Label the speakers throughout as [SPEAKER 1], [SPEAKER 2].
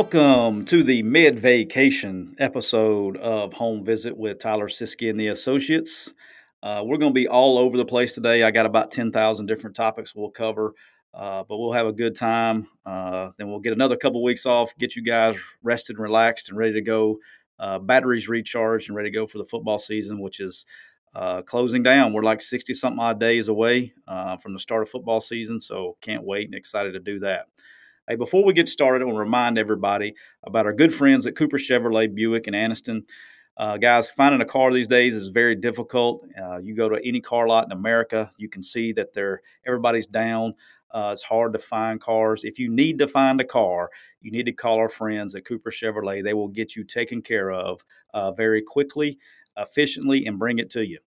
[SPEAKER 1] Welcome to the mid vacation episode of Home Visit with Tyler Siskey and the Associates. Uh, we're going to be all over the place today. I got about 10,000 different topics we'll cover, uh, but we'll have a good time. Uh, then we'll get another couple weeks off, get you guys rested and relaxed and ready to go, uh, batteries recharged and ready to go for the football season, which is uh, closing down. We're like 60 something odd days away uh, from the start of football season, so can't wait and excited to do that. Hey, before we get started, I want to remind everybody about our good friends at Cooper Chevrolet Buick and Anniston. Uh, guys, finding a car these days is very difficult. Uh, you go to any car lot in America, you can see that they're everybody's down. Uh, it's hard to find cars. If you need to find a car, you need to call our friends at Cooper Chevrolet. They will get you taken care of uh, very quickly, efficiently, and bring it to you.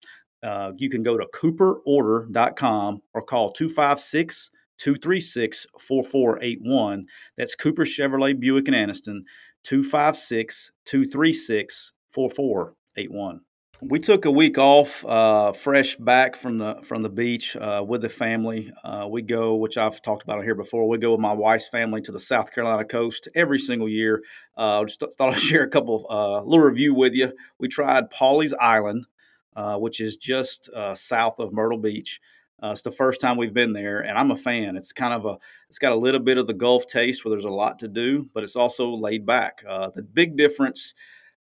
[SPEAKER 1] Uh, you can go to cooperorder.com or call 256 236 4481. That's Cooper Chevrolet Buick and Anniston, 256 236 4481. We took a week off, uh, fresh back from the from the beach uh, with the family. Uh, we go, which I've talked about here before. We go with my wife's family to the South Carolina coast every single year. Uh, just thought I'd share a couple of uh, little review with you. We tried Pawleys Island, uh, which is just south of Myrtle Beach. Uh, it's the first time we've been there, and I'm a fan. It's kind of a, it's got a little bit of the Gulf taste where there's a lot to do, but it's also laid back. Uh, the big difference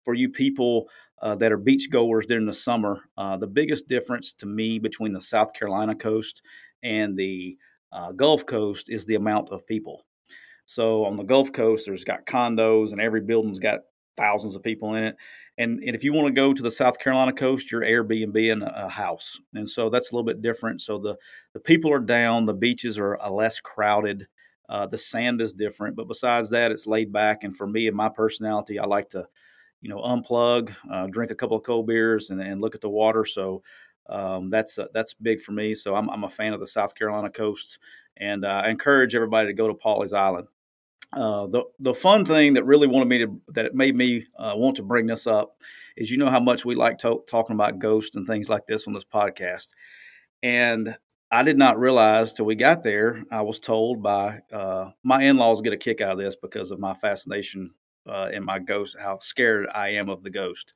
[SPEAKER 1] for you people uh, that are beach goers during the summer, uh, the biggest difference to me between the South Carolina coast and the uh, Gulf Coast is the amount of people. So on the Gulf Coast, there's got condos, and every building's got thousands of people in it. And, and if you want to go to the South Carolina coast, you're Airbnb in a house. And so that's a little bit different. So the, the people are down, the beaches are less crowded, uh, the sand is different. But besides that, it's laid back. And for me and my personality, I like to, you know, unplug, uh, drink a couple of cold beers, and, and look at the water. So um, that's uh, that's big for me. So I'm, I'm a fan of the South Carolina coast, and uh, I encourage everybody to go to Pawleys Island. Uh, the the fun thing that really wanted me to that it made me uh, want to bring this up is you know how much we like to- talking about ghosts and things like this on this podcast, and I did not realize till we got there. I was told by uh, my in laws get a kick out of this because of my fascination uh, in my ghost, how scared I am of the ghost.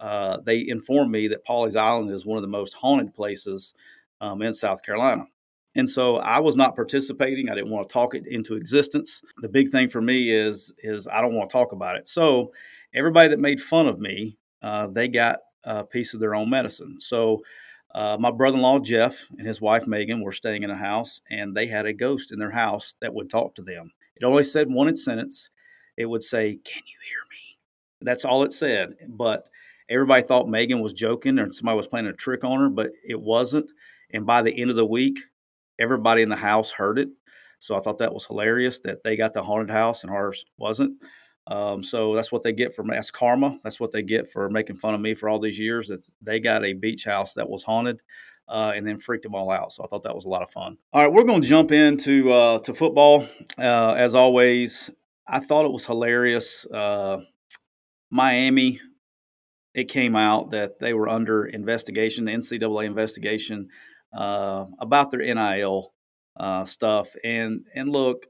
[SPEAKER 1] Uh, they informed me that Pawleys Island is one of the most haunted places um, in South Carolina. And so I was not participating. I didn't want to talk it into existence. The big thing for me is is I don't want to talk about it. So everybody that made fun of me, uh, they got a piece of their own medicine. So uh, my brother-in-law Jeff and his wife Megan were staying in a house, and they had a ghost in their house that would talk to them. It only said one sentence. It would say, "Can you hear me?" That's all it said. But everybody thought Megan was joking or somebody was playing a trick on her, but it wasn't. And by the end of the week, everybody in the house heard it. So I thought that was hilarious that they got the haunted house and ours wasn't. Um, so that's what they get for that's karma. That's what they get for making fun of me for all these years. That they got a beach house that was haunted, uh, and then freaked them all out. So I thought that was a lot of fun. All right, we're going to jump into uh, to football uh, as always. I thought it was hilarious. Uh, Miami, it came out that they were under investigation, the NCAA investigation uh, about their NIL uh, stuff. And and look,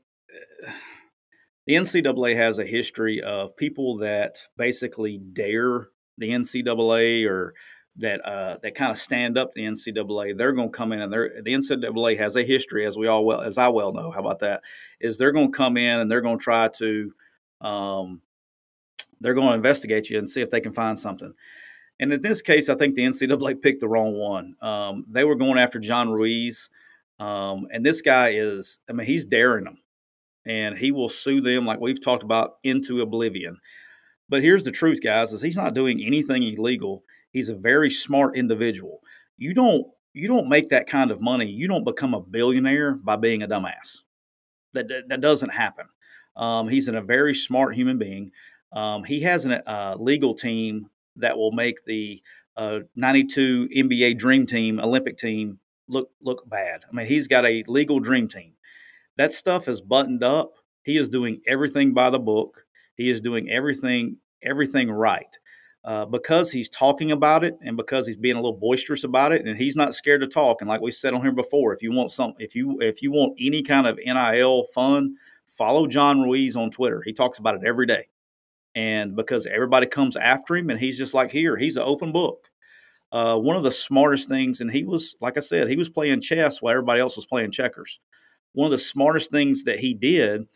[SPEAKER 1] the NCAA has a history of people that basically dare the NCAA or that uh, that kind of stand up the NCAA. They're going to come in and they're the NCAA has a history, as we all well as I well know. How about that? Is they're going to come in and they're going to try to um, they're going to investigate you and see if they can find something. And in this case, I think the NCAA picked the wrong one. Um, they were going after John Ruiz, um, and this guy is, I mean, he's daring them, and he will sue them like we've talked about into oblivion. But here's the truth, guys: is he's not doing anything illegal. He's a very smart individual. You don't you don't make that kind of money. You don't become a billionaire by being a dumbass. That that, that doesn't happen. Um, he's a very smart human being. Um, he has a uh, legal team that will make the uh, 92 NBA Dream Team Olympic team look look bad. I mean, he's got a legal dream team. That stuff is buttoned up. He is doing everything by the book. He is doing everything everything right. Uh, because he's talking about it and because he's being a little boisterous about it and he's not scared to talk and like we said on here before if you want some if you if you want any kind of nil fun follow John Ruiz on Twitter. He talks about it every day. And because everybody comes after him, and he's just like, here, he's an open book. Uh, one of the smartest things, and he was, like I said, he was playing chess while everybody else was playing checkers. One of the smartest things that he did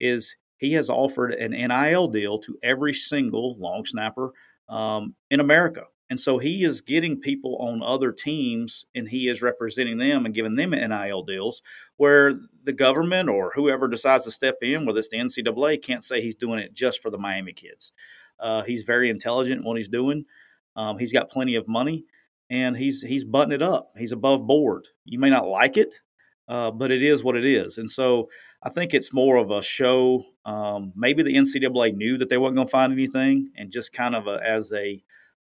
[SPEAKER 1] is he has offered an NIL deal to every single long snapper um, in America. And so he is getting people on other teams and he is representing them and giving them NIL deals where the government or whoever decides to step in, whether it's the NCAA, can't say he's doing it just for the Miami kids. Uh, he's very intelligent in what he's doing. Um, he's got plenty of money and he's he's butting it up. He's above board. You may not like it, uh, but it is what it is. And so I think it's more of a show. Um, maybe the NCAA knew that they weren't going to find anything, and just kind of a, as a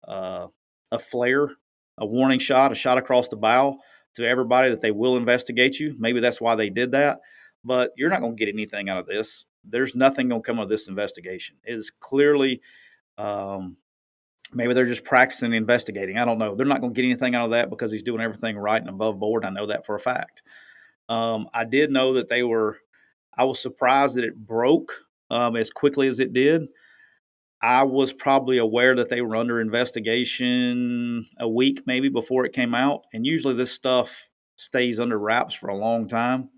[SPEAKER 1] uh, a flare, a warning shot, a shot across the bow to everybody that they will investigate you. Maybe that's why they did that. But you're not going to get anything out of this. There's nothing going to come of this investigation. It is clearly, um, maybe they're just practicing investigating. I don't know. They're not going to get anything out of that because he's doing everything right and above board. I know that for a fact. Um, I did know that they were. I was surprised that it broke um, as quickly as it did. I was probably aware that they were under investigation a week maybe before it came out. And usually this stuff stays under wraps for a long time.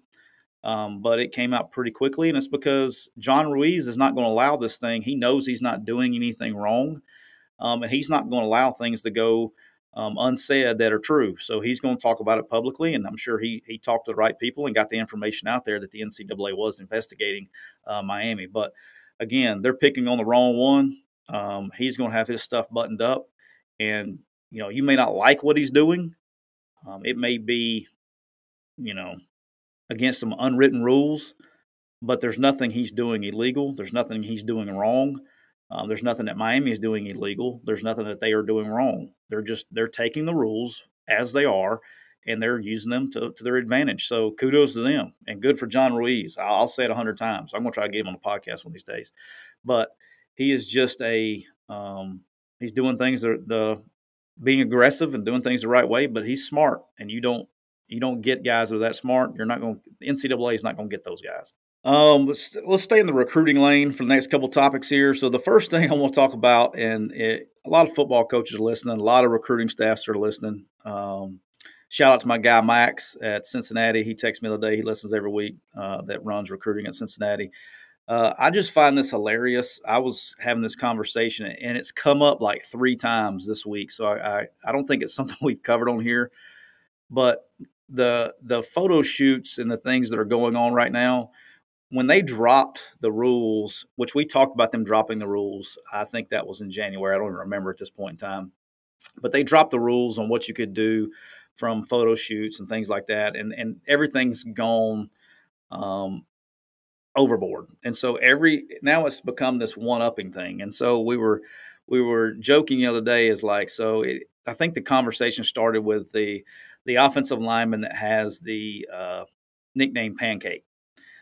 [SPEAKER 1] Um, but it came out pretty quickly. And it's because John Ruiz is not going to allow this thing. He knows he's not doing anything wrong. Um, and he's not going to allow things to go um, unsaid that are true. So he's going to talk about it publicly, and I'm sure he he talked to the right people and got the information out there that the NCAA was investigating uh, Miami. But again, they're picking on the wrong one. Um, he's going to have his stuff buttoned up, and you know, you may not like what he's doing. Um, it may be, you know, against some unwritten rules, but there's nothing he's doing illegal. There's nothing he's doing wrong. Um, there's nothing that Miami is doing illegal. There's nothing that they are doing wrong. They're just they're taking the rules as they are and they're using them to, to their advantage. So kudos to them and good for John Ruiz. I'll, say it a hundred times. I'm going to try to get him on the podcast one of these days, but he is just a um, he's doing things that the being aggressive and doing things the right way, but he's smart and you don't you don't get guys that are that smart. You're not going to, NCAA is not going to get those guys. Um, let's, let's stay in the recruiting lane for the next couple topics here. So the first thing I want to talk about, and it, a lot of football coaches are listening, a lot of recruiting staffs are listening. Um, shout out to my guy Max at Cincinnati. He texts me the day. He listens every week. Uh, that runs recruiting at Cincinnati. Uh, I just find this hilarious. I was having this conversation, and it's come up like three times this week. So I, I, I don't think it's something we've covered on here. But the the photo shoots and the things that are going on right now, when they dropped the rules, which we talked about them dropping the rules, I think that was in January. I don't even remember at this point in time. But they dropped the rules on what you could do from photo shoots and things like that, and and everything's gone um, overboard. And so every now it's become this one upping thing. And so we were we were joking the other day is like so. It, I think the conversation started with the the offensive lineman that has the uh, nickname Pancake.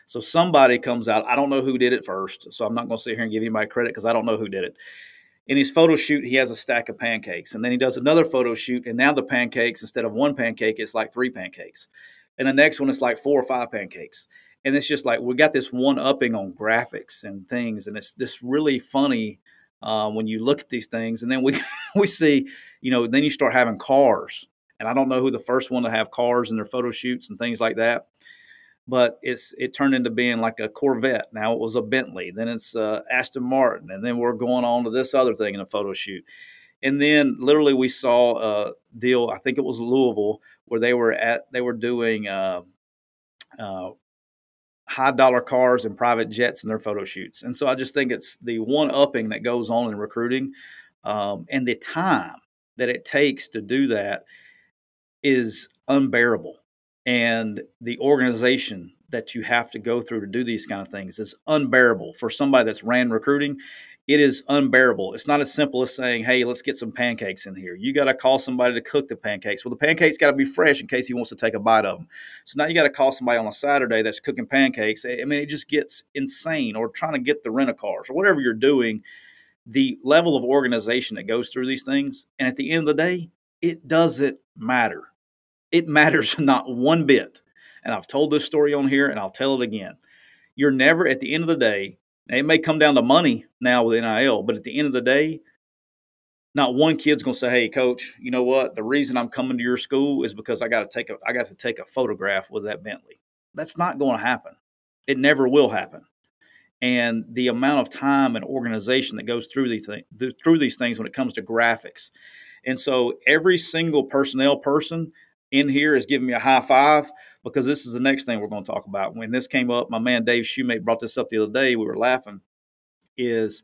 [SPEAKER 1] So somebody comes out. I don't know who did it first, so I'm not going to sit here and give anybody credit because I don't know who did it in his photo shoot, he has a stack of pancakes. And then he does another photo shoot, and now the pancakes, instead of one pancake, it's like three pancakes. And the next one, it's like four or five pancakes. And it's just like we got this one upping on graphics and things. And it's just really funny uh, when you look at these things. And then we, we see, you know, then you start having cars. And I don't know who the first one to have cars in their photo shoots and things like that but it's it turned into being like a Corvette. Now it was a Bentley, then it's uh, Aston Martin, and then we're going on to this other thing in a photo shoot. And then literally we saw a deal. I think it was Louisville where they were at they were doing uh, uh, high dollar cars and private jets in their photo shoots. And so I just think it's the one upping that goes on in recruiting um, and the time that it takes to do that is unbearable and the organization that you have to go through to do these kind of things is unbearable. For somebody that's ran recruiting it is unbearable. It's not as simple as saying hey let's get some pancakes in here. You got to call somebody to cook the pancakes. Well the pancakes got to be fresh in case he wants to take a bite of them so now you got to call somebody on a saturday that's cooking pancakes. I mean it just gets insane or trying to get the rent a cars or whatever you're doing. The level of organization that goes through these things and at the end of the day it doesn't matter it matters not one bit. And I've told this story on here and I'll tell it again. you're never at the end of the day. It may come down to money now with NIL, but at the end of the day, not one kid's going to say, "Hey, coach, you know what? The reason I'm coming to your school is because I got to take a I got to take a photograph with that Bentley." That's not going to happen. It never will happen. And the amount of time and organization that goes through these through these things when it comes to graphics. And so every single personnel person in here is giving me a high five because this is the next thing we're going to talk about. When this came up, my man Dave Shoemate brought this up the other day. We were laughing. Is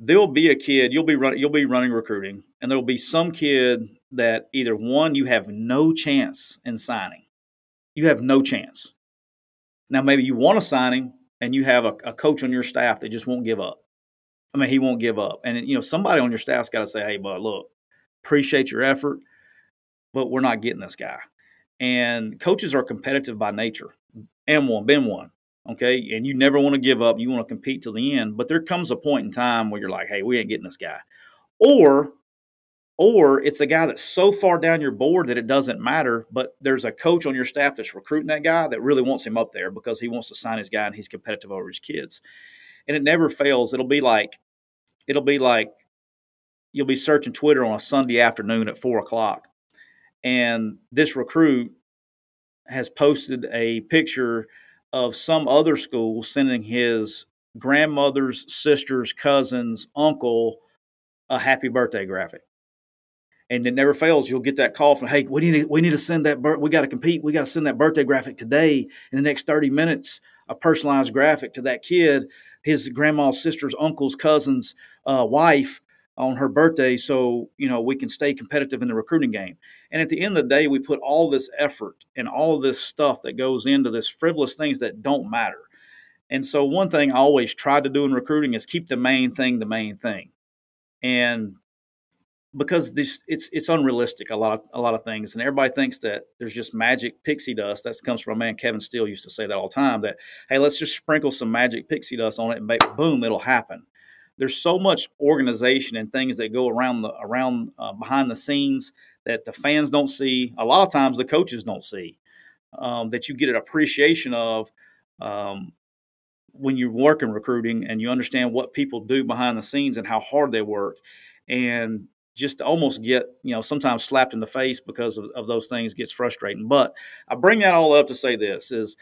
[SPEAKER 1] there'll be a kid you'll be running you'll be running recruiting and there'll be some kid that either one you have no chance in signing you have no chance now maybe you want to sign him and you have a, a, coach on your staff that just won't give up i mean he won't give up and you know somebody on your staff's got to say hey bud look appreciate your effort but we're not getting this guy and coaches are competitive by nature am one been one okay, and you never want to give up. You want to compete till the end. But there comes a point in time where you're like, hey, we ain't getting this guy. Or or it's a guy that's so far down your board that it doesn't matter, but there's a coach on your staff that's recruiting that guy that really wants him up there because he wants to sign his guy and he's competitive over his kids. And it never fails. It'll be like, it'll be like you'll be searching Twitter on a Sunday afternoon at four o'clock. And this recruit has posted a picture of some other school sending his grandmother's sister's cousin's uncle a happy birthday graphic. And it never fails. You'll get that call from, "Hey, we need to, we need to send that. we got to compete. We got to send that birthday graphic today in the next thirty minutes. A personalized graphic to that kid, his grandma's sister's uncle's cousin's uh, wife on her birthday so you know we can stay competitive in the recruiting game. And at the end of the day we put all this effort and all this stuff that goes into this frivolous things that don't matter. And so one thing i always try to do in recruiting is keep the main thing the main thing. And because this it's it's unrealistic a lot of a lot of things and everybody thinks that there's just magic pixie dust. That comes from a man kevin steele used to say that all the time that hey let's just sprinkle some magic pixie dust on it and boom it'll happen there's so much organization and things that go around the around uh, behind the scenes that the fans don't see. A lot of times the coaches don't see um, that you get an appreciation of um, when you work in recruiting and you understand what people do behind the scenes and how hard they work, and just almost get you know sometimes slapped in the face because of, of those things gets frustrating. But I bring that all up to say this is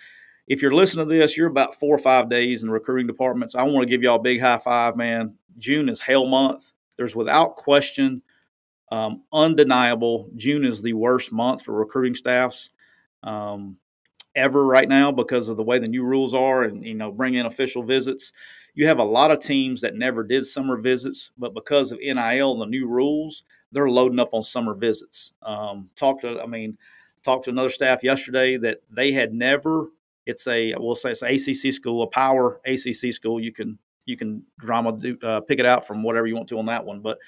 [SPEAKER 1] if you're listening to this, you're about four or five days in recruiting departments. I want to give y'all a big high five, man. June is hell month. There's without question, um, undeniable, June is the worst month for recruiting staffs um, ever right now because of the way the new rules are and, you know, bring in official visits. You have a lot of teams that never did summer visits, but because of NIL and the new rules, they're loading up on summer visits. Um, talked to, I mean, talked to another staff yesterday that they had never it's a we'll say it's an ACC school, a power ACC school. You can you can drama do, uh, pick it out from whatever you want to on that one, but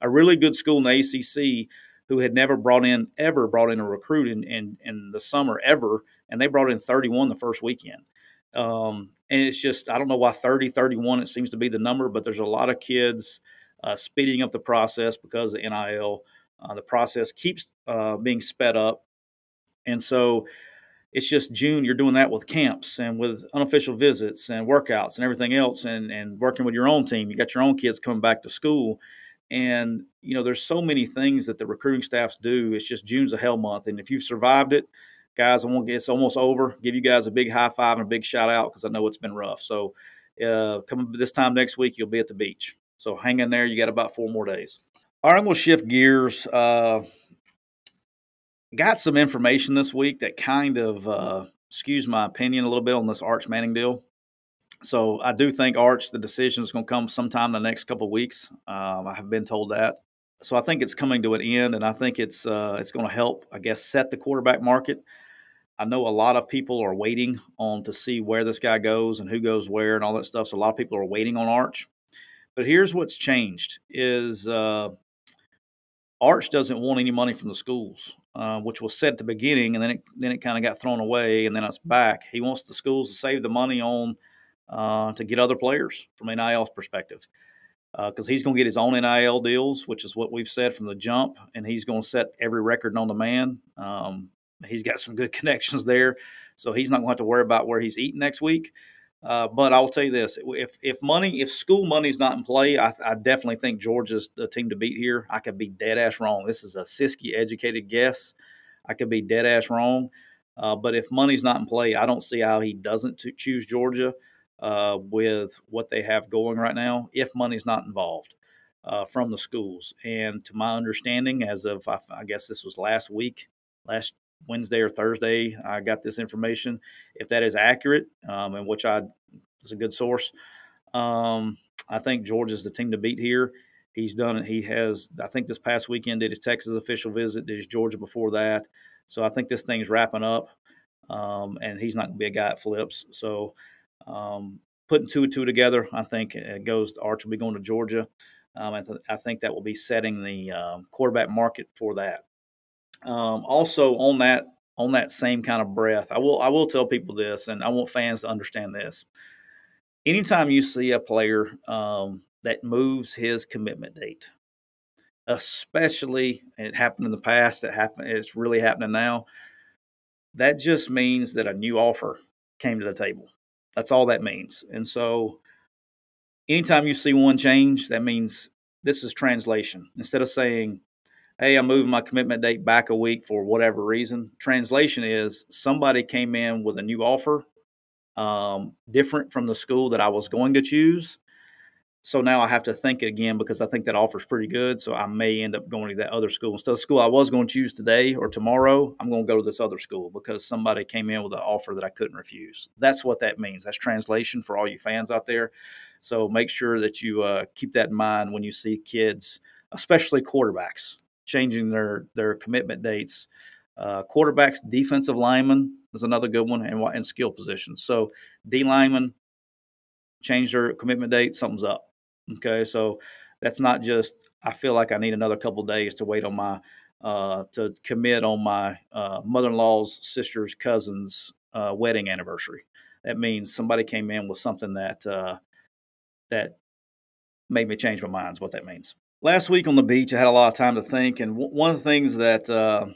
[SPEAKER 1] a really good school in the ACC who had never brought in ever brought in a recruit in in, in the summer ever, and they brought in 31 the first weekend. Um, and it's just I don't know why 30, 31 it seems to be the number, but there's a lot of kids uh, speeding up the process because of NIL. Uh, the process keeps uh, being sped up, and so it's just June, you're doing that with camps and with unofficial visits and workouts and everything else and, and working with your own team. You got your own kids coming back to school. And, you know, there's so many things that the recruiting staffs do. It's just June's a hell month. And if you've survived it, guys, I won't get it's almost over. Give you guys a big high five and a big shout out because I know it's been rough. So uh, come this time next week, you'll be at the beach. So hang in there. You got about four more days. All right, I'm going to shift gears. Uh, got some information this week that kind of uh, skews my opinion a little bit on this Arch Manning deal. So I do think Arch, the decision is going to come sometime the next couple weeks. Um, I have been told that. So I think it's coming to an end, and I think it's uh, it's going to help, I guess, set the quarterback market. I know a lot of people are waiting on to see where this guy goes and who goes where and all that stuff. So a lot of people are waiting on Arch. But here's what's changed: is uh, Arch doesn't want any money from the schools. Uh, which was said at the beginning, and then it then it kind of got thrown away, and then it's back. He wants the schools to save the money on uh, to get other players from NIL's perspective, because uh, he's going to get his own NIL deals, which is what we've said from the jump, and he's going to set every record known to man. Um, he's got some good connections there, so he's not going to have to worry about where he's eating next week. Uh, but I'll tell you this: if if money, if school money's not in play, I, I, definitely think Georgia's the team to beat here. I could be dead ass wrong. This is a Siskey educated guess. I could be dead ass wrong. Uh, but if money's not in play, I don't see how he doesn't choose Georgia uh, with what they have going right now. If money's not involved uh, from the schools, and to my understanding, as of I, I guess this was last week, last Wednesday or Thursday, I got this information. If that is accurate, um, and which I is a good source, um, I think Georgia's the team to beat here. He's done it. He has, I think, this past weekend did his Texas official visit, did his Georgia before that. So I think this thing's wrapping up, um, and he's not going to be a guy that flips. So um, putting two and two together, I think it goes. Arch will be going to Georgia. Um, I, th- I, think that will be setting the um, quarterback market for that. Um, also, on that on that same kind of breath, I will I will tell people this, and I want fans to understand this. Anytime you see a player um, that moves his commitment date, especially and it happened in the past, it happened, it's really happening now. That just means that a new offer came to the table. That's all that means. And so, anytime you see one change, that means this is translation. Instead of saying hey, I'm moving my commitment date back a week for whatever reason. Translation is somebody came in with a new offer, um, different from the school that I was going to choose. So now I have to think it again because I think that offer is pretty good. So I may end up going to that other school instead of school I was going to choose today or tomorrow. I'm going to go to this other school because somebody came in with an offer that I couldn't refuse. That's what that means. That's translation for all you fans out there. So make sure that you uh, keep that in mind when you see kids, especially quarterbacks changing their their commitment dates. Uh, quarterbacks, defensive linemen is another good one, and, and skill positions. So D linemen change their commitment date, something's up. Okay, so that's not just I feel like I need another couple days to wait on my uh, to commit on my uh, mother-in-law's sister's cousin's uh, wedding anniversary. That means somebody came in with something that uh, that made me change my mind. Is what that means last week on the beach, I had a lot of time to think, and w- one of the things that uh,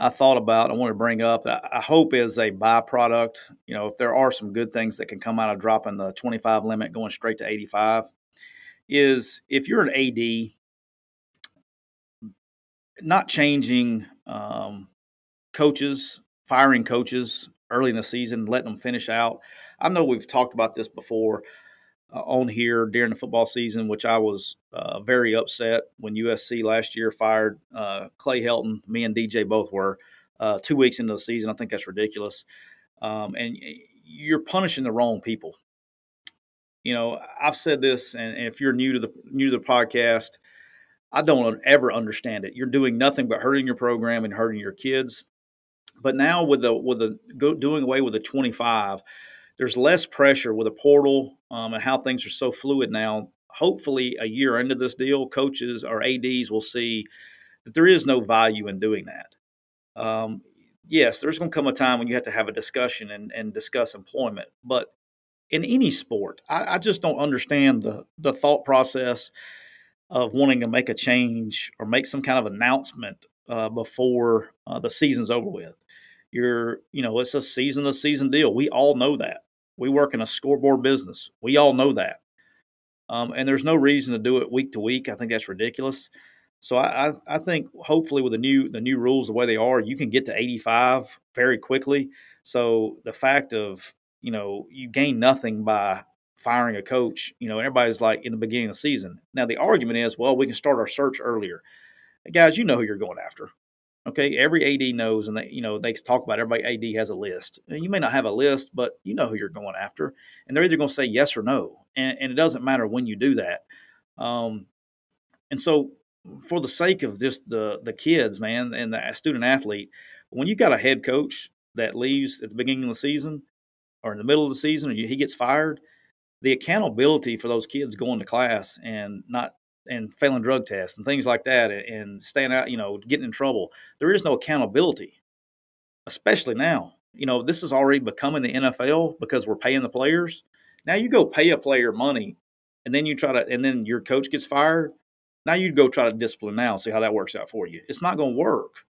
[SPEAKER 1] I thought about, I want to bring up, I, I hope is a byproduct. You know, if there are some good things that can come out of dropping the 25 limit going straight to 85, is if you're an AD, not changing um, coaches, firing coaches early in the season, letting them finish out. I know we've talked about this before uh, on here during the football season, which I was uh, very upset when USC last year fired uh, Clay Helton. Me and DJ both were uh, two weeks into the season. I think that's ridiculous. Um, and you're punishing the wrong people. You know, I've said this, and if you're new to the new to the podcast, I don't ever understand it. You're doing nothing but hurting your program and hurting your kids. But now with the with the go, doing away with the 25, there's less pressure with a portal um, and how things are so fluid now. Hopefully, a year into this deal, coaches or ads will see that there is no value in doing that. Um, yes, there's going to come a time when you have to have a discussion and, and discuss employment, but in any sport, I, I just don't understand the the thought process of wanting to make a change or make some kind of announcement uh, before uh, the season's over with. You're, you know, it's a season to season deal. We all know that. We work in a scoreboard business. We all know that. Um, and there's no reason to do it week to week. I think that's ridiculous. So I, I, I think hopefully with the new the new rules the way they are, you can get to 85 very quickly. So the fact of you know you gain nothing by firing a coach. You know everybody's like in the beginning of the season. Now the argument is, well, we can start our search earlier. Guys, you know who you're going after. Okay, every AD knows, and they you know they talk about everybody. AD has a list. And you may not have a list, but you know who you're going after, and they're either going to say yes or no, and, and it doesn't matter when you do that. Um, and so, for the sake of just the the kids, man, and the student athlete, when you got a head coach that leaves at the beginning of the season or in the middle of the season, or he gets fired, the accountability for those kids going to class and not and failing drug tests and things like that and, and staying out, you know, getting in trouble. There is no accountability, especially now. You know, this is already becoming the NFL because we're paying the players. Now you go pay a player money and then you try to, and then your coach gets fired. Now you go try to discipline now, see how that works out for you. It's not going to work.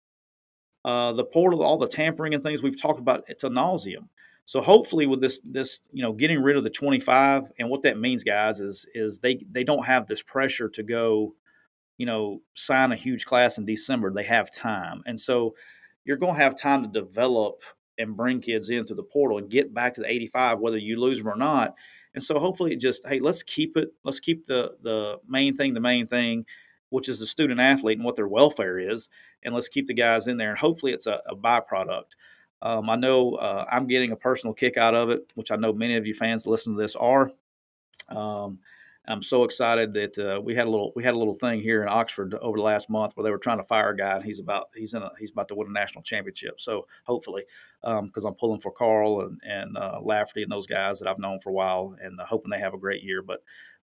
[SPEAKER 1] Uh, the portal, all the tampering and things we've talked about, it's a nauseum. So hopefully, with this this you know getting rid of the 25, and what that means, guys, is is they they don't have this pressure to go, you know, sign a huge class in December. They have time, and so you're going to have time to develop and bring kids into the portal and get back to the 85, whether you lose them or not. And so hopefully, it just hey, let's keep it. Let's keep the the main thing the main thing which is the student athlete and what their welfare is, and let's keep the guys in there. And hopefully, it's a, a byproduct. Um, I know uh, I'm getting a personal kick out of it, which I know many of you fans that listen to this are. Um, I'm so excited that uh, we had a little we had a little thing here in Oxford over the last month where they were trying to fire a guy and he's about he's in a, he's about to win a national championship. So hopefully, because um, I'm pulling for Carl and and uh, Lafferty and those guys that I've known for a while and uh, hoping they have a great year. But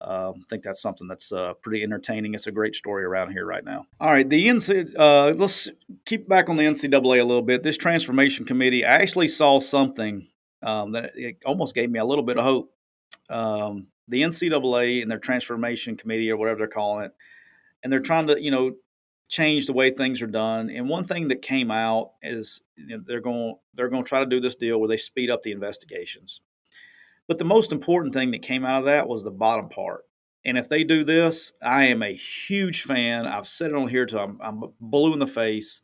[SPEAKER 1] um, I think that's something that's uh, pretty entertaining. It's a great story around here right now. All right, the NC, uh, let's keep back on the NCAA a little bit. This transformation committee, I actually saw something um, that it almost gave me a little bit of hope. Um, the NCAA and their transformation committee, or whatever they're calling it, and they're trying to, you know, change the way things are done. And one thing that came out is you know, they're going they're going to try to do this deal where they speed up the investigations. But the most important thing that came out of that was the bottom part. And if they do this, I am a huge fan. I've said it on here till I'm, I'm blue in the face.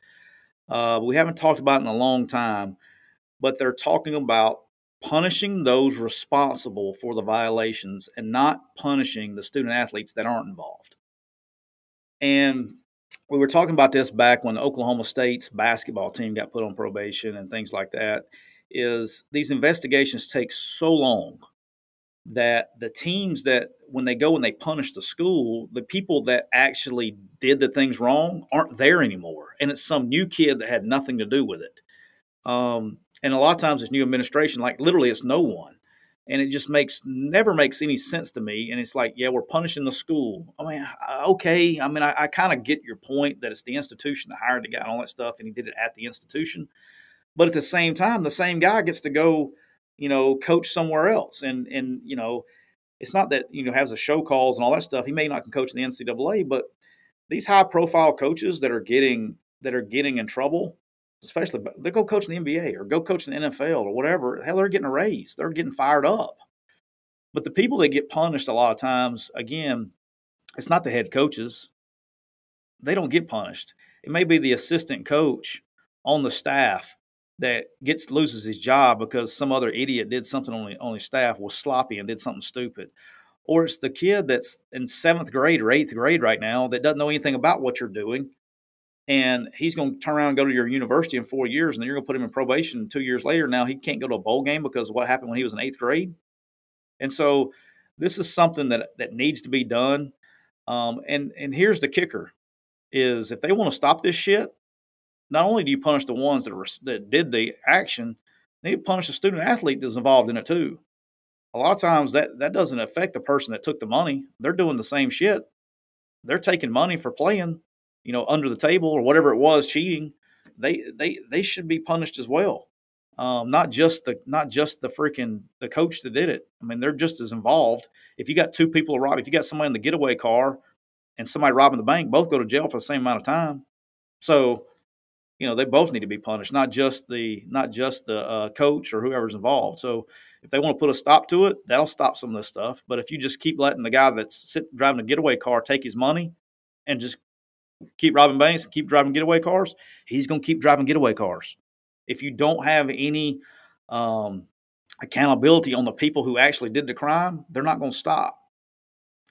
[SPEAKER 1] Uh, we haven't talked about it in a long time, but they're talking about punishing those responsible for the violations and not punishing the student athletes that aren't involved. And we were talking about this back when the Oklahoma State's basketball team got put on probation and things like that is these investigations take so long that the teams that when they go and they punish the school, the people that actually did the things wrong aren't there anymore, and it's some new kid that had nothing to do with it. Um, and a lot of times it's new administration, like literally it's no one, and it just makes never makes any sense to me. And it's like, yeah, we're punishing the school. I mean, okay, I mean, I, I kind of get your point that it's the institution that hired the guy and all that stuff, and he did it at the institution. But at the same time, the same guy gets to go, you know, coach somewhere else. And and you know, it's not that you know has the show calls and all that stuff. He may not can coach in the NCAA, but these high profile coaches that are getting that are getting in trouble, especially they go coach in the NBA or go coach in the NFL or whatever. Hell, they're getting a raise. They're getting fired up. But the people that get punished a lot of times, again, it's not the head coaches. They don't get punished. It may be the assistant coach on the staff that gets loses his job because some other idiot did something on, the, on his staff was sloppy and did something stupid. Or it's the kid that's in seventh grade or eighth grade right now that doesn't know anything about what you're doing and he's going to turn around and go to your university in four years and then you're going to put him in probation two years later now he can't go to a bowl game because of what happened when he was in eighth grade. And so this is something that that needs to be done. Um, and and here's the kicker is if they want to stop this shit not only do you punish the ones that, were, that did the action, you need to punish the student athlete that's involved in it too. A lot of times that, that doesn't affect the person that took the money. They're doing the same shit. They're taking money for playing, you know, under the table or whatever it was, cheating. They they they should be punished as well. Um, not just the not just the freaking the coach that did it. I mean, they're just as involved. If you got two people rob, if you got somebody in the getaway car and somebody robbing the bank, both go to jail for the same amount of time. So you know they both need to be punished, not just the not just the uh, coach or whoever's involved. So if they want to put a stop to it, that'll stop some of this stuff. But if you just keep letting the guy that's sit, driving a getaway car take his money and just keep robbing banks and keep driving getaway cars, he's going to keep driving getaway cars. If you don't have any um, accountability on the people who actually did the crime, they're not going to stop.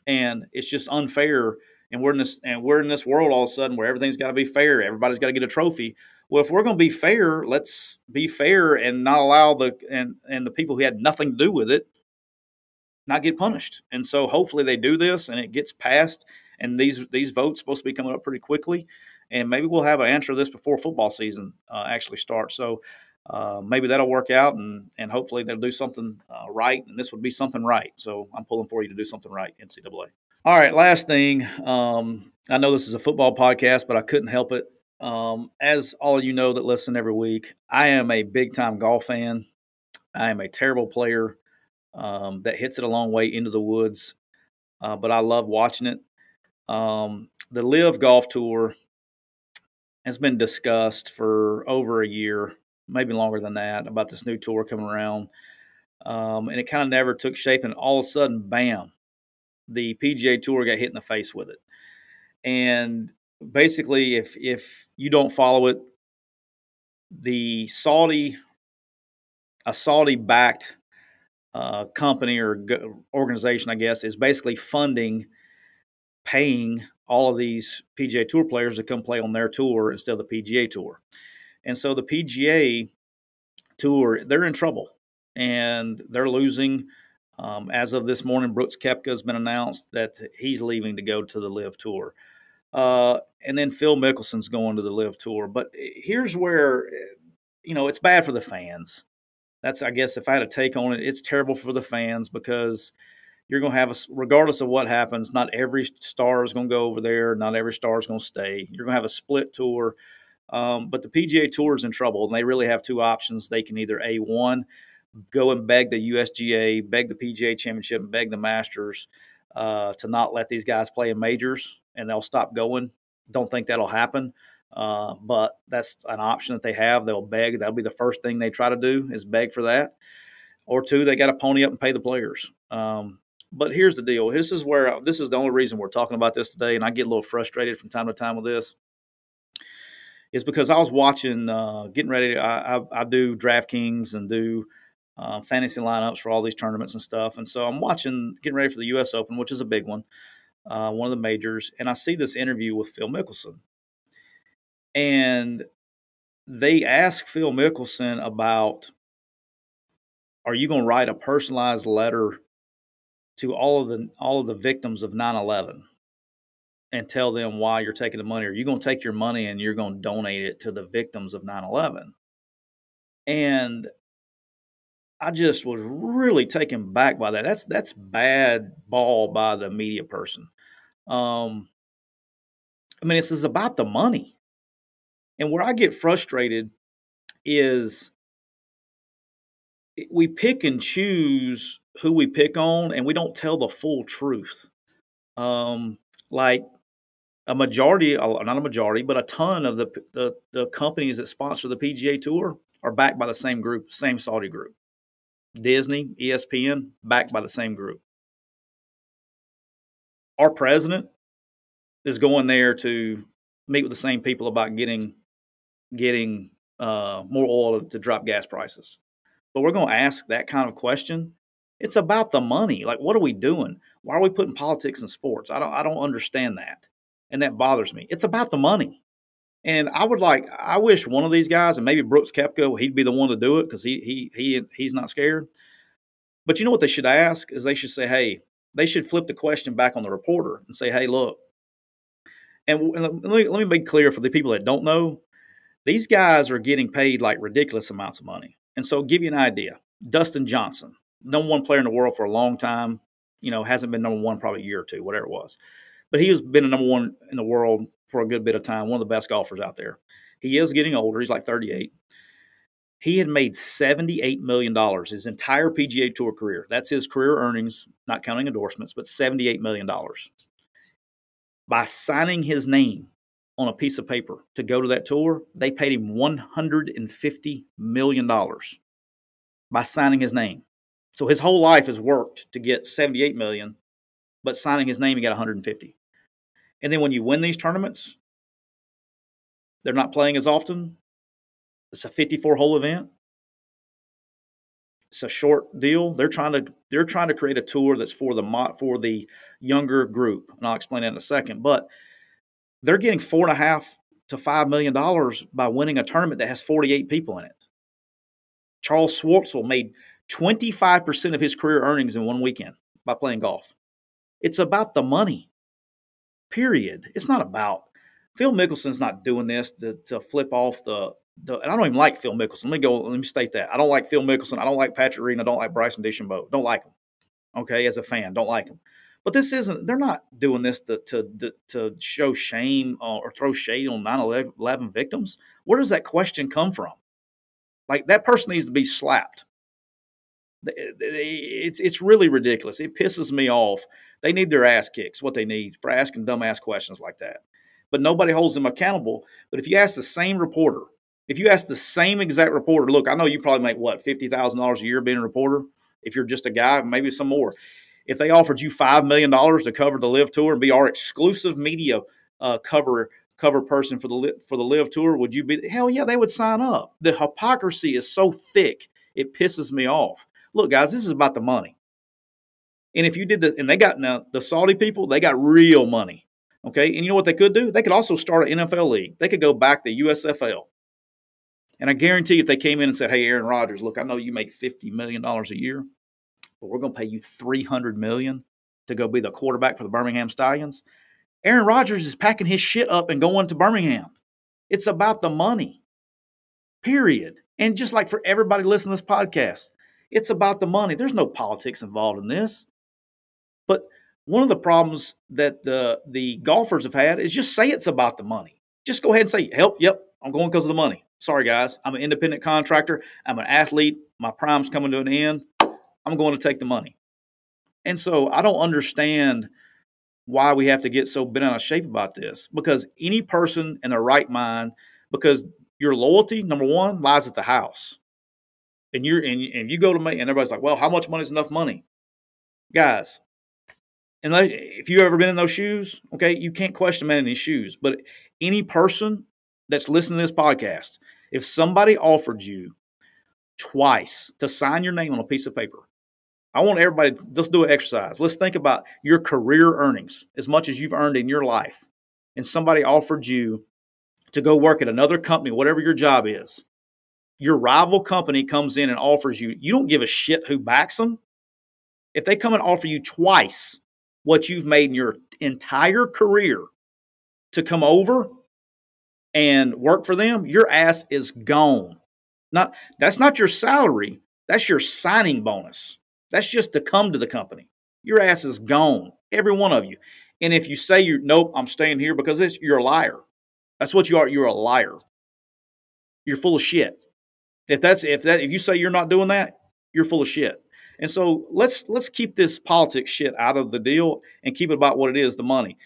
[SPEAKER 1] And it's just unfair and we're in this and we're in this world all of a sudden where everything's got to be fair. Everybody's got to get a trophy. Well, if we're going to be fair, let's be fair and not allow the and and the people who had nothing to do with it not get punished. And so hopefully they do this and it gets passed. And these these votes supposed to be coming up pretty quickly. And maybe we'll have an answer to this before football season uh, actually starts. So uh, maybe that'll work out, and and hopefully they'll do something uh, right. And this would be something right. So I'm pulling for you to do something right, NCAA. All right, last thing. Um, I know this is a football podcast, but I couldn't help it. Um, as all of you know that listen every week, I am a big time golf fan. I am a terrible player um, that hits it a long way into the woods, uh, but I love watching it. Um, the LIV Golf Tour has been discussed for over a year. maybe longer than that, about this new tour coming around. Um, and it kind of never took shape. And all of a sudden, bam, the PGA Tour got hit in the face with it. And basically, if if you don't follow it, the Saudi, a Saudi backed uh, company or organization, I guess, is basically funding, paying all of these PGA Tour players to come play on their tour instead of the PGA Tour. And so the PGA Tour, they're in trouble and they're losing. Um, as of this morning, Brooks Koepka has been announced that he's leaving to go to the LIV Tour. Uh, and then Phil Mickelson's going to the LIV Tour. But here's where, you know, it's bad for the fans. That's, I guess, if I had a take on it, it's terrible for the fans because you're going to have a, regardless of what happens, not every star is going to go over there. Not every star is going to stay. You're going to have a split tour. Um, but the PGA Tour is in trouble, and they really have two options. They can either a one go and beg the USGA, beg the PGA Championship, and beg the Masters uh, to not let these guys play in majors, and they'll stop going. Don't think that'll happen, uh, but that's an option that they have. They'll beg. That'll be the first thing they try to do is beg for that. Or two, they got to pony up and pay the players. Um, but here's the deal. This is where this is the only reason we're talking about this today, and I get a little frustrated from time to time with this. Is because I was watching, uh, getting ready. To, I, I, I do DraftKings and do uh, fantasy lineups for all these tournaments and stuff. And so I'm watching, getting ready for the U.S. Open, which is a big one, uh, one of the majors. And I see this interview with Phil Mickelson. And they ask Phil Mickelson about are you going to write a personalized letter to all of the all of the victims of 9/11 and tell them why you're taking the money are you going to take your money and you're going to donate it to the victims of 9/11 and I just was really taken back by that. That's that's bad ball by the media person. Um, I mean, this is about the money, and where I get frustrated is we pick and choose who we pick on, and we don't tell the full truth. Um, like a majority, not a majority, but a ton of the, the the companies that sponsor the PGA Tour are backed by the same group, same Saudi group. Disney, ESPN, backed by the same group. Our president is going there to meet with the same people about getting getting uh, more oil to drop gas prices. But we're going to ask that kind of question. It's about the money. Like, what are we doing? Why are we putting politics in sports? I don't. I don't understand that, and that bothers me. It's about the money. And I would like, I wish one of these guys, and maybe Brooks Koepka, he'd be the one to do it because he he he he's not scared. But you know what they should ask is they should say, hey, they should flip the question back on the reporter and say, hey, look, and let me, let me be clear for the people that don't know, these guys are getting paid like ridiculous amounts of money. And so, give you an idea, Dustin Johnson, number one player in the world for a long time, you know, hasn't been number one probably a year or two, whatever it was. But he has been a number one in the world for a good bit of time, one of the best golfers out there. He is getting older. He's like 38. He had made $78 million his entire PGA Tour career. That's his career earnings, not counting endorsements, but $78 million. By signing his name on a piece of paper to go to that tour, they paid him $150 million by signing his name. So his whole life has worked to get 78 million, but signing his name, he got 150. And then when you win these tournaments, they're not playing as often. It's a 54 hole event. It's a short deal. They're trying to they're trying to create a tour that's for the for the younger group, and I'll explain that in a second. But they're getting four and a half to five million dollars by winning a tournament that has 48 people in it. Charles Schwartzel made 25% of his career earnings in one weekend by playing golf. It's about the money period. It's not about Phil Mickelson's not doing this to, to flip off the, the and I don't even like Phil Mickelson. Let me go, let me state that. I don't like Phil Mickelson. I don't like Patrick Reed. I don't like Bryson DeChambeau. Don't like them. Okay, as a fan, don't like them. But this isn't, they're not doing this to, to, to show shame uh, or throw shade on 9 11 victims. Where does that question come from? Like that person needs to be slapped. It's it's really ridiculous. It pisses me off. They need their ass kicks. What they need for asking dumbass questions like that. But nobody holds them accountable. But if you ask the same reporter If you ask the same exact reporter, look, I know you probably make what fifty thousand dollars a year being a reporter. If you're just a guy, maybe some more. If they offered you five million dollars to cover the LIV tour and be our exclusive media uh, cover cover person for the for the LIV tour, would you be? Hell yeah, they would sign up. The hypocrisy is so thick, it pisses me off. Look, guys, this is about the money. And if you did the, and they got now the Saudi people, they got real money. Okay. And you know what they could do? They could also start an NFL league. They could go back to USFL. And I guarantee if they came in and said, Hey, Aaron Rodgers, look, I know you make $50 million a year, but we're going to pay you 300 million to go be the quarterback for the Birmingham Stallions. Aaron Rodgers is packing his shit up and going to Birmingham. It's about the money, period. And just like for everybody listening to this podcast, it's about the money. There's no politics involved in this. But one of the problems that the the golfers have had is just say it's about the money. Just go ahead and say, "Help, yep, I'm going because of the money." Sorry, guys, I'm an independent contractor. I'm an athlete. My prime's coming to an end. I'm going to take the money. And so I don't understand why we have to get so bent out of shape about this because any person in their right mind, because your loyalty, number one, lies at the house. And you're and, and you go to me and everybody's like, well, how much money is enough money? Guys, and if you've ever been in those shoes, okay, you can't question man in these shoes. But any person that's listening to this podcast, if somebody offered you twice to sign your name on a piece of paper, I want everybody, let's do an exercise. Let's think about your career earnings, as much as you've earned in your life. And somebody offered you to go work at another company, whatever your job is. Your rival company comes in and offers you, you don't give a shit who backs them. If they come and offer you twice what you've made in your entire career to come over and work for them, your ass is gone. Not that's not your salary, that's your signing bonus. That's just to come to the company. Your ass is gone, every one of you. And if you say you're nope, I'm staying here because this, you're a liar. That's what you are. You're a liar. You're full of shit. If that's if that if you say you're not doing that, you're full of shit. And so let's let's keep this politics shit out of the deal and keep it about what it is, the money.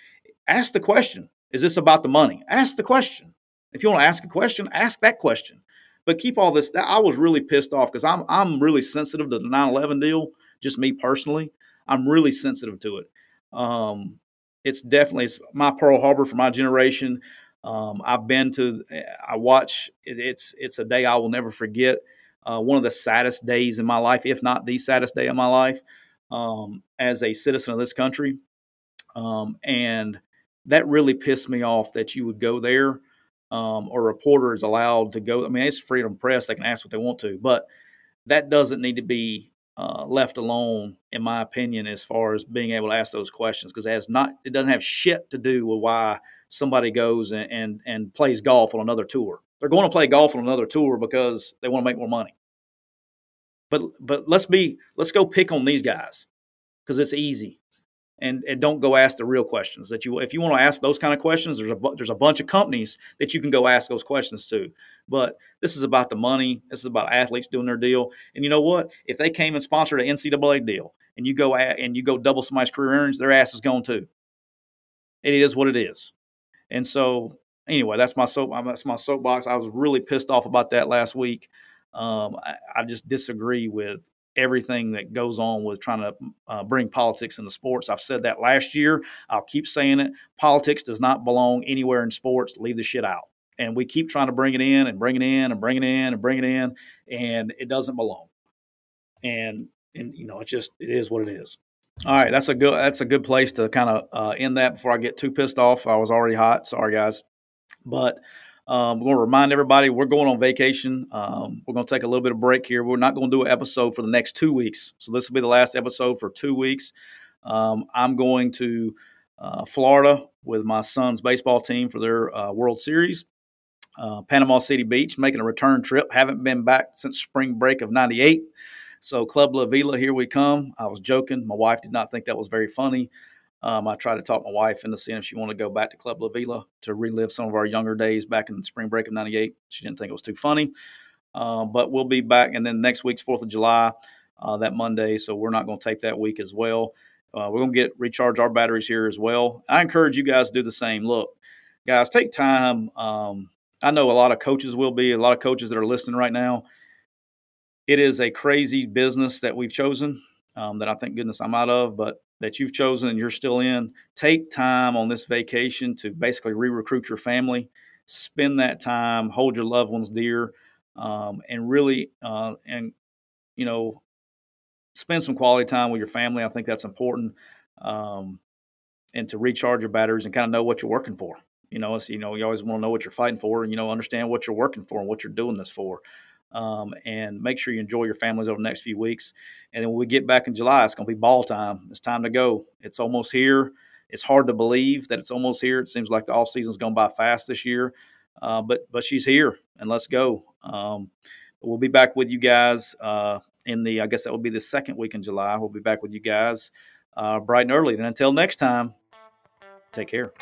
[SPEAKER 1] Ask the question. Is this about the money? Ask the question. If you want to ask a question, ask that question. But keep all this. I was really pissed off because I'm I'm really sensitive to the 9/11 deal. Just me personally, I'm really sensitive to it. Um, it's definitely it's my Pearl Harbor for my generation. Um, I've been to. I watch. It, it's it's a day I will never forget uh, one of the saddest days in my life, if not the saddest day of my life, um, as a citizen of this country. Um, and that really pissed me off that you would go there um, or reporter is allowed to go. I mean, it's freedom press; they can ask what they want to, but that doesn't need to be uh, left alone, in my opinion, as far as being able to ask those questions, because it has not, it doesn't have shit to do with why somebody goes and, and and plays golf on another tour. They're going to play golf on another tour because they want to make more money. But but let's be let's go pick on these guys because it's easy. And, and don't go ask the real questions that you if you want to ask those kind of questions there's a there's a bunch of companies that you can go ask those questions to. But this is about the money this is about athletes doing their deal. And you know what? If they came and sponsored an NCAA deal and you go at, and you go double somebody's career earnings their ass is going too. It is what it is. And so anyway, that's my soap. That's my soapbox. I was really pissed off about that last week. Um, I, I, just disagree with everything that goes on with trying to uh, bring politics into sports. I've said that last year. I'll keep saying it. Politics does not belong anywhere in sports. Leave the shit out. And we keep trying to bring it in and bring it in and bring it in and bring it in, and it doesn't belong. And and you know, it just it is what it is. All right, that's a good that's a good place to kind of uh, end that before I get too pissed off. I was already hot. Sorry, guys. But um, we're going to remind everybody we're going on vacation. Um, we're going to take a little bit of break here. We're not going to do an episode for the next two weeks. So this will be the last episode for two weeks. Um, I'm going to uh, Florida with my son's baseball team for their uh, World Series. Uh, Panama City Beach, making a return trip. Haven't been back since spring break of '98. So Club La Vela, here we come. I was joking. My wife did not think that was very funny. Um, I tried to talk my wife into seeing if she wanted to go back to Club La Vela to relive some of our younger days back in the spring break of '98. She didn't think it was too funny, uh, but we'll be back. And then next week's Fourth of July, uh, that Monday, so we're not going to tape that week as well. Uh, we're going to get recharge our batteries here as well. I encourage you guys to do the same. Look, guys, take time. Um, I know a lot of coaches will be, a lot of coaches that are listening right now. It is a crazy business that we've chosen um, that I thank goodness I'm out of, but that you've chosen and you're still in. Take time on this vacation to basically re recruit your family, spend that time, hold your loved ones dear, um, and really, uh, and, you know, spend some quality time with your family. I think that's important. Um, and to recharge your batteries and kind of know what you're working for. You know, it's, you know, you always want to know what you're fighting for and, you know, understand what you're working for and what you're doing this for. Um, and make sure you enjoy your families over the next few weeks. And then when we get back in July, it's going to be ball time. It's time to go. It's almost here. It's hard to believe that it's almost here. It seems like the off season's gone by fast this year, uh, but but she's here, and let's go. Um, we'll be back with you guys uh, in the. I guess that will be the second week in July. We'll be back with you guys uh, bright and early. And until next time, take care.